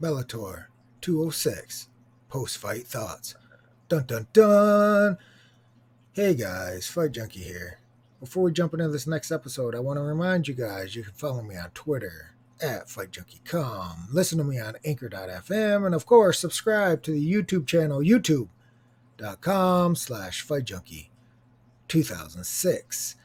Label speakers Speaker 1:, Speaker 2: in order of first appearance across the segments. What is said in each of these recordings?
Speaker 1: Bellator 206 post fight thoughts. Dun dun dun. Hey guys, Fight Junkie here. Before we jump into this next episode, I want to remind you guys you can follow me on Twitter at FightJunkie.com, listen to me on Anchor.fm, and of course, subscribe to the YouTube channel, YouTube.com slash FightJunkie 2006.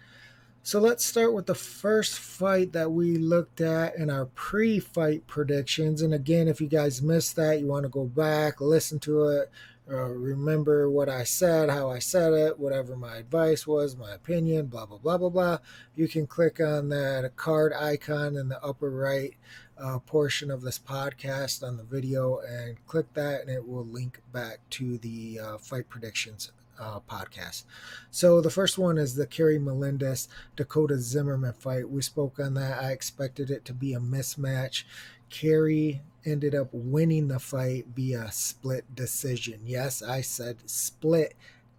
Speaker 1: So let's start with the first fight that we looked at in our pre fight predictions. And again, if you guys missed that, you want to go back, listen to it, uh, remember what I said, how I said it, whatever my advice was, my opinion, blah, blah, blah, blah, blah. You can click on that card icon in the upper right uh, portion of this podcast on the video and click that, and it will link back to the uh, fight predictions uh, podcast. So the first one is the Keri Melendez Dakota Zimmerman fight. We spoke on that. I expected it to be a mismatch. Keri ended up winning the fight via split decision. Yes, I said split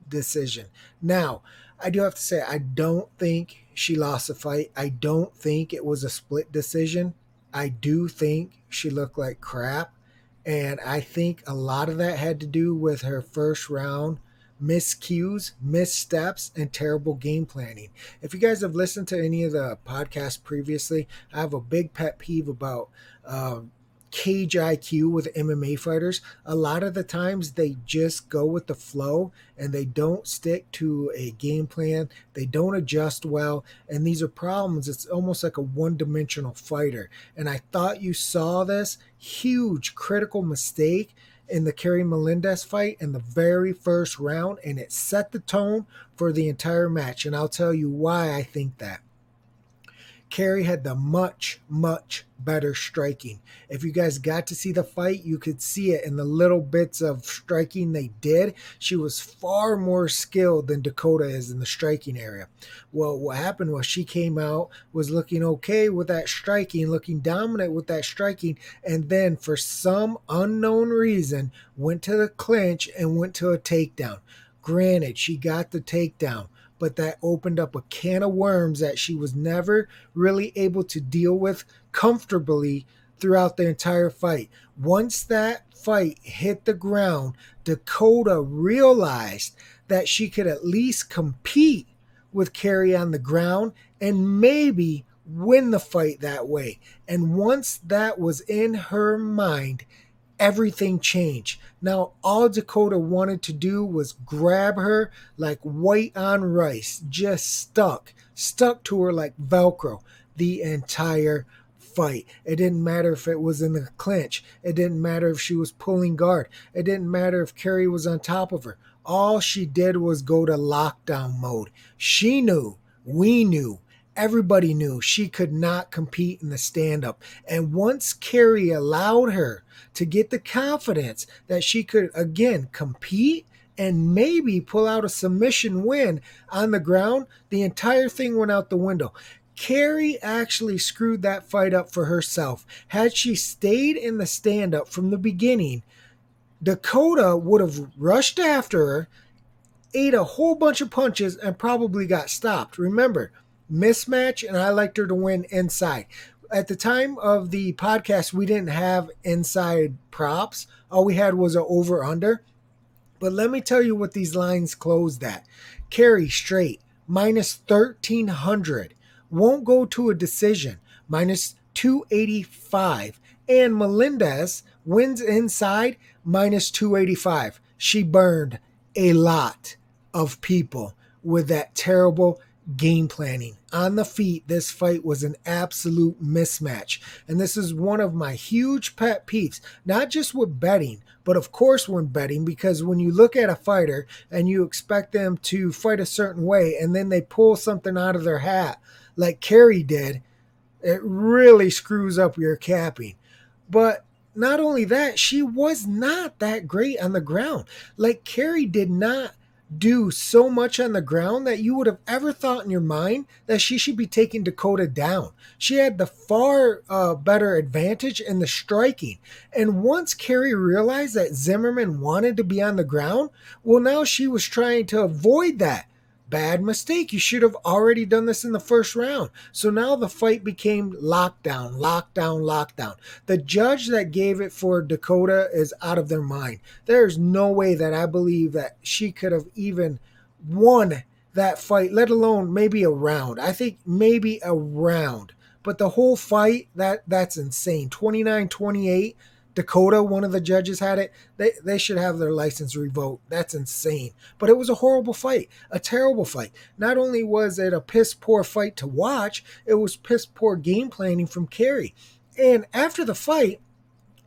Speaker 1: decision. Now, I do have to say, I don't think she lost the fight. I don't think it was a split decision. I do think she looked like crap. And I think a lot of that had to do with her first round miscues, missteps, and terrible game planning. If you guys have listened to any of the podcasts previously, I have a big pet peeve about uh, cage IQ with MMA fighters. A lot of the times they just go with the flow and they don't stick to a game plan. They don't adjust well. And these are problems. It's almost like a one dimensional fighter. And I thought you saw this huge critical mistake in the Keri Melendez fight in the very first round, and it set the tone for the entire match. And I'll tell you why I think that. Keri had the much, much better striking. If you guys got to see the fight, you could see it in the little bits of striking they did. She was far more skilled than Dakota is in the striking area. Well, what happened was she came out, was looking okay with that striking, looking dominant with that striking, and then for some unknown reason went to the clinch and went to a takedown. Granted, she got the takedown but that opened up a can of worms that she was never really able to deal with comfortably throughout the entire fight. Once that fight hit the ground, Dakota realized that she could at least compete with Keri on the ground and maybe win the fight that way. And once that was in her mind, everything changed. Now, all Dakota wanted to do was grab her like white on rice, just stuck, stuck to her like Velcro the entire fight. It didn't matter if it was in the clinch, it didn't matter if she was pulling guard, it didn't matter if Keri was on top of her. All she did was go to lockdown mode. She knew, we knew, everybody knew she could not compete in the stand up. And once Keri allowed her to get the confidence that she could again compete and maybe pull out a submission win on the ground, the entire thing went out the window. Keri actually screwed that fight up for herself. Had she stayed in the stand up from the beginning, Dakota would have rushed after her, ate a whole bunch of punches, and probably got stopped. Remember, mismatch, and I liked her to win inside. At the time of the podcast, we didn't have inside props. All we had was an over under. But let me tell you what these lines closed at. Keri straight, minus 1300. Won't go to a decision, minus 285. And Melendez wins inside, minus 285. She burned a lot of people with that terrible game planning. On the feet, this fight was an absolute mismatch. And this is one of my huge pet peeves, not just with betting, but of course when betting, because when you look at a fighter and you expect them to fight a certain way and then they pull something out of their hat, like Keri did, it really screws up your capping. But not only that, she was not that great on the ground. Like Keri did not do so much on the ground that you would have ever thought in your mind that she should be taking Dakota down. She had the far uh, better advantage in the striking. And once Keri realized that Zimmerman wanted to be on the ground, well, now she was trying to avoid that. Bad mistake. You should have already done this in the first round. So now the fight became lockdown, lockdown, lockdown. The judge that gave it for Dakota is out of their mind. There's no way that I believe that she could have even won that fight, let alone maybe a round. I think maybe a round. But the whole fight, that that's insane. 29-28 Dakota, one of the judges had it. They they should have their license revoked. That's insane. But it was a horrible fight, a terrible fight. Not only was it a piss poor fight to watch, it was piss poor game planning from Keri. And after the fight,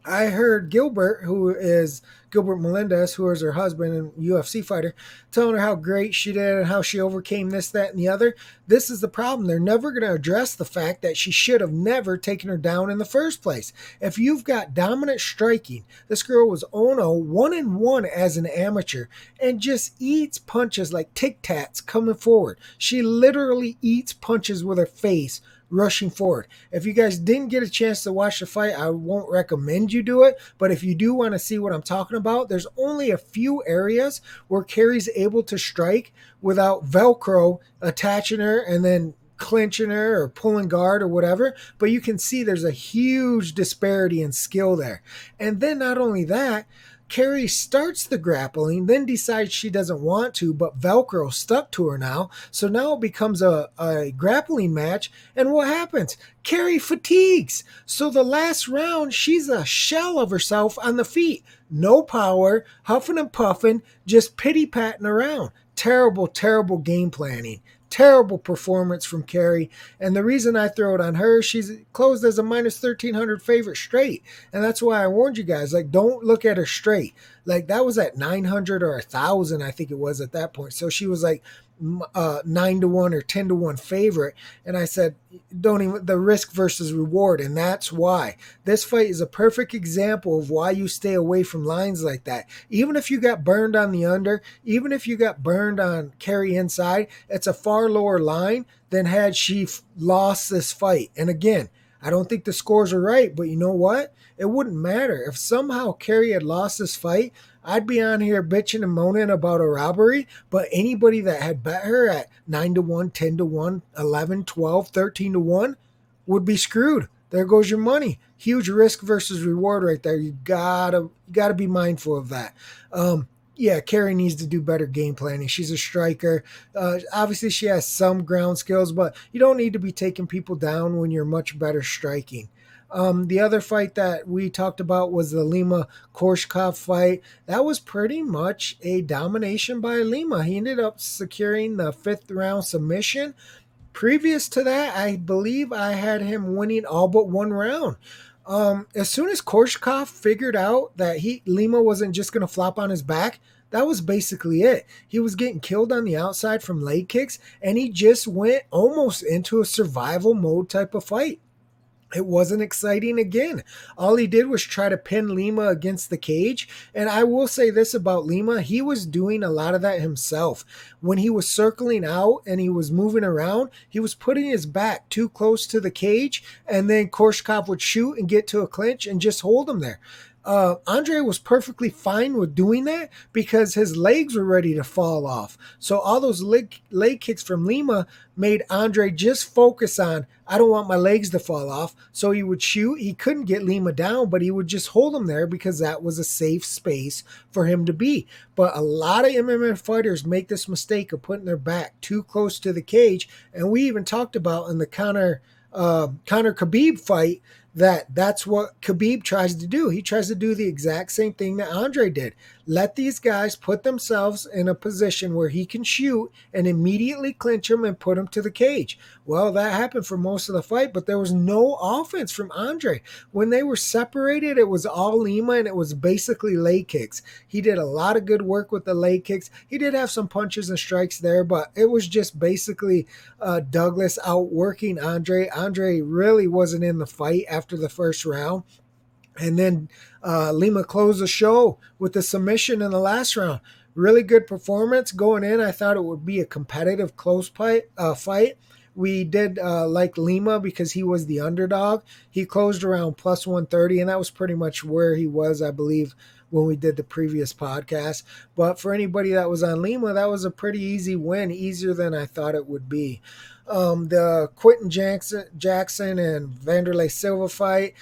Speaker 1: I heard Gilbert, who is Gilbert Melendez, who is her husband and UFC fighter, telling her how great she did and how she overcame this, that, and the other. This is the problem. They're never going to address the fact that she should have never taken her down in the first place. If you've got dominant striking, this girl was 0 1 and 1 as an amateur, and just eats punches like tic tacs coming forward. She literally eats punches with her face rushing forward. If you guys didn't get a chance to watch the fight, I won't recommend you do it. But if you do want to see what I'm talking about, there's only a few areas where Keri's able to strike without Velcro attaching her and then clinching her or pulling guard or whatever. But you can see there's a huge disparity in skill there. And then not only that, Keri starts the grappling, then decides she doesn't want to, but Velcro stuck to her now. So now it becomes a, a grappling match. And what happens? Keri fatigues. So the last round, she's a shell of herself on the feet. No power, huffing and puffing, just pity patting around. Terrible, terrible game planning terrible performance from Keri. And the reason I throw it on her, she's closed as a minus 1300 favorite straight. And that's why I warned you guys like, don't look at her straight. Like, that was at 900 or a 1,000, I think it was at that point. So she was like uh, nine to one or ten to one favorite, and I said, "Don't even the risk versus reward," and that's why this fight is a perfect example of why you stay away from lines like that. Even if you got burned on the under, even if you got burned on Keri inside, it's a far lower line than had she f- lost this fight. And again, I don't think the scores are right, but you know what? It wouldn't matter if somehow Keri had lost this fight. I'd be on here bitching and moaning about a robbery, but anybody that had bet her at 9 to 1, 10 to 1, 11, 12, 13 to 1 would be screwed. There goes your money. Huge risk versus reward right there. You gotta you gotta be mindful of that. Um, yeah, Keri needs to do better game planning. She's a striker. Uh, obviously, she has some ground skills, but you don't need to be taking people down when you're much better striking. Um, the other fight that we talked about was the Lima Koreshkov fight. That was pretty much a domination by Lima. He ended up securing the fifth round submission. Previous to that, I believe I had him winning all but one round. Um, as soon as Koreshkov figured out that he Lima wasn't just going to flop on his back, that was basically it. He was getting killed on the outside from leg kicks, and he just went almost into a survival mode type of fight it wasn't exciting again. All he did was try to pin Lima against the cage. And I will say this about Lima he was doing a lot of that himself. When he was circling out and he was moving around, he was putting his back too close to the cage. And then Koreshkov would shoot and get to a clinch and just hold him there uh, Andre was perfectly fine with doing that because his legs were ready to fall off. So all those leg, leg kicks from Lima made Andre just focus on, I don't want my legs to fall off. So he would shoot. He couldn't get Lima down, but he would just hold him there because that was a safe space for him to be. But a lot of MMA fighters make this mistake of putting their back too close to the cage. And we even talked about in the Conor, uh, Conor Khabib fight that that's what Khabib tries to do. He tries to do the exact same thing that Andre did. Let these guys put themselves in a position where he can shoot and immediately clinch him and put him to the cage. Well, that happened for most of the fight, but there was no offense from Andre. When they were separated, it was all Lima and it was basically leg kicks. He did a lot of good work with the leg kicks. He did have some punches and strikes there, but it was just basically uh, Douglas outworking Andre. Andre really wasn't in the fight after the first round. And then uh, Lima closed the show with the submission in the last round. Really good performance going in. I thought it would be a competitive, close fight. Uh, fight. we did uh, like Lima because he was the underdog. He closed around plus 130, and that was pretty much where he was, I believe, when we did the previous podcast. But for anybody that was on Lima, that was a pretty easy win, easier than I thought it would be. Um, the Quinton Jackson, Jackson and Vanderlei Silva fight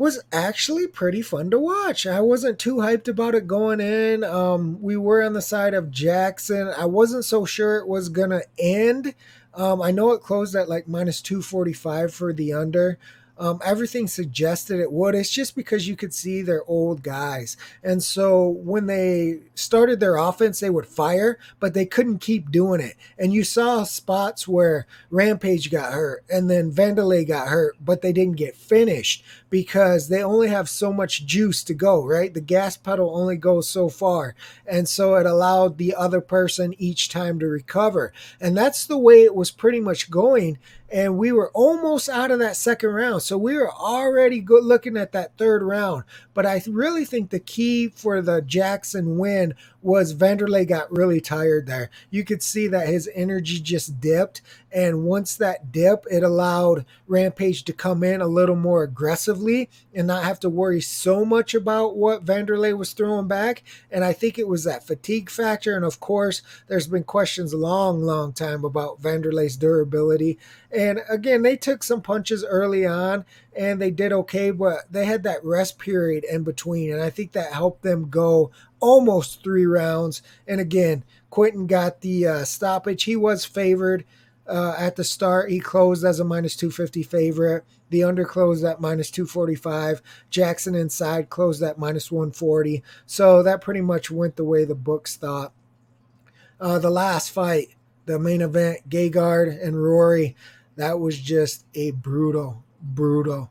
Speaker 1: was actually pretty fun to watch. I wasn't too hyped about it going in. Um, we were on the side of Jackson. I wasn't so sure it was going to end. Um, I know it closed at like minus 245 for the under. Um, everything suggested it would. It's just because you could see they're old guys. And so when they started their offense, they would fire, but they couldn't keep doing it. And you saw spots where Rampage got hurt and then Vanderlei got hurt, but they didn't get finished because they only have so much juice to go, right? The gas pedal only goes so far. And so it allowed the other person each time to recover. And that's the way it was pretty much going and we were almost out of that second round. So we were already good looking at that third round. But I really think the key for the Jackson win was Vanderlei got really tired there. You could see that his energy just dipped. And once that dip, it allowed Rampage to come in a little more aggressively and not have to worry so much about what Vanderlei was throwing back. And I think it was that fatigue factor. And of course, there's been questions a long, long time about Vanderlei's durability. And again, they took some punches early on and they did okay, but they had that rest period in between. And I think that helped them go almost three rounds. And again, Quinton got the uh, stoppage. He was favored uh, at the start. He closed as a minus 250 favorite. The under closed at minus 245. Jackson inside closed at minus 140. So that pretty much went the way the books thought. Uh, the last fight, the main event, Gegard and Rory, that was just a brutal, brutal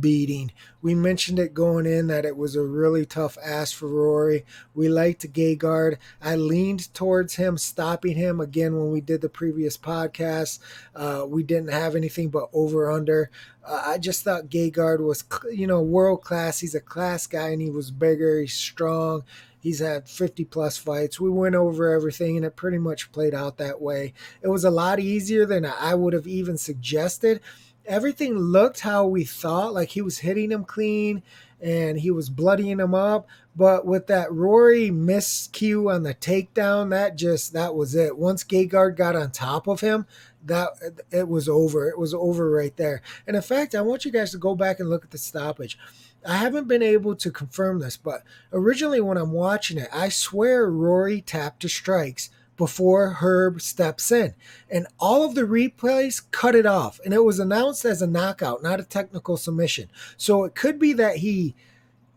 Speaker 1: beating. We mentioned it going in that it was a really tough ass for Rory. We liked Gegard. I leaned towards him, stopping him again when we did the previous podcast. Uh, we didn't have anything but over under. Uh, I just thought Gegard was, you know, world class. He's a class guy and he was bigger. He's strong. He's had 50 plus fights. We went over everything and it pretty much played out that way. It was a lot easier than I would have even suggested everything looked how we thought. Like he was hitting him clean and he was bloodying him up. But with that Rory miscue on the takedown, that just that was it. Once Gegard got on top of him, that it was over. It was over right there. And in fact, I want you guys to go back and look at the stoppage. I haven't been able to confirm this, but originally when I'm watching it, I swear Rory tapped to strikes before Herb steps in. And all of the replays cut it off. And it was announced as a knockout, not a technical submission. So it could be that he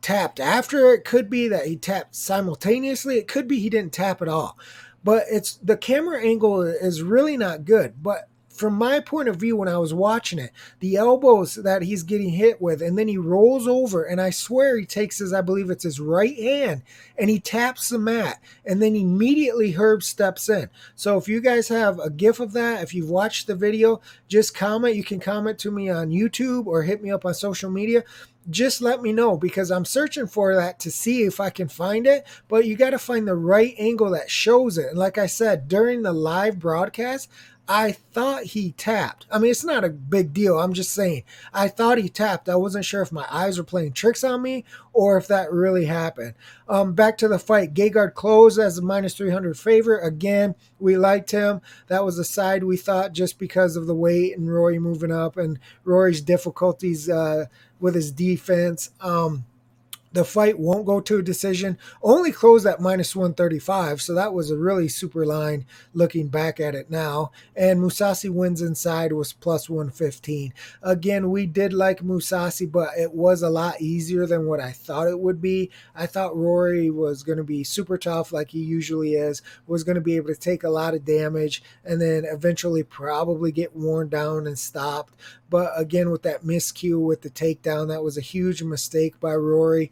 Speaker 1: tapped after, it could be that he tapped simultaneously, it could be he didn't tap at all. But it's the camera angle is really not good. But from my point of view when I was watching it, the elbows that he's getting hit with, and then he rolls over, and I swear he takes his, I believe it's his right hand, and he taps the mat, and then immediately Herb steps in. So if you guys have a gif of that, if you've watched the video, just comment. You can comment to me on YouTube or hit me up on social media just let me know because I'm searching for that to see if I can find it. But you got to find the right angle that shows it. And like I said, during the live broadcast, I thought he tapped. I mean, it's not a big deal. I'm just saying. I thought he tapped. I wasn't sure if my eyes were playing tricks on me or if that really happened. Um, back to the fight. Gegard closed as a minus 300 favorite. Again, we liked him. That was a side we thought just because of the weight and Rory moving up and Rory's difficulties uh, with his defense. Um, the fight won't go to a decision. Only closed at minus 135, so that was a really super line looking back at it now. And Mousasi wins inside was plus 115. Again, we did like Mousasi, but it was a lot easier than what I thought it would be. I thought Rory was going to be super tough, like he usually is, was going to be able to take a lot of damage and then eventually probably get worn down and stopped. But again, with that miscue with the takedown, that was a huge mistake by Rory.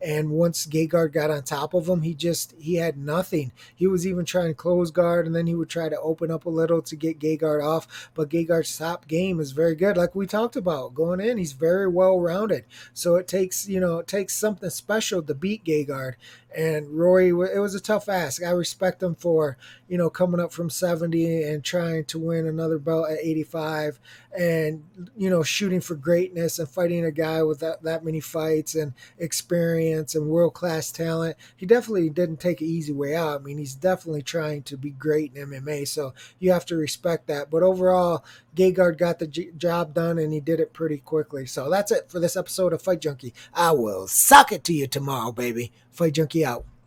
Speaker 1: And once Gegard got on top of him, he just he had nothing. He was even trying to close guard, and then he would try to open up a little to get Gegard off. But Gegard's top game is very good, like we talked about going in. He's very well rounded. So it takes you know it takes something special to beat Gegard. And Rory, it was a tough ask. I respect him for you know coming up from 70 and trying to win another belt at 85, and you know shooting for greatness and fighting a guy with that, that many fights and experience and world class talent. He definitely didn't take an easy way out. I mean, he's definitely trying to be great in MMA, so you have to respect that. But overall, Gegard got the job done and he did it pretty quickly. So that's it for this episode of Fight Junkie. I will suck it to you tomorrow, baby. Fight Junkie out.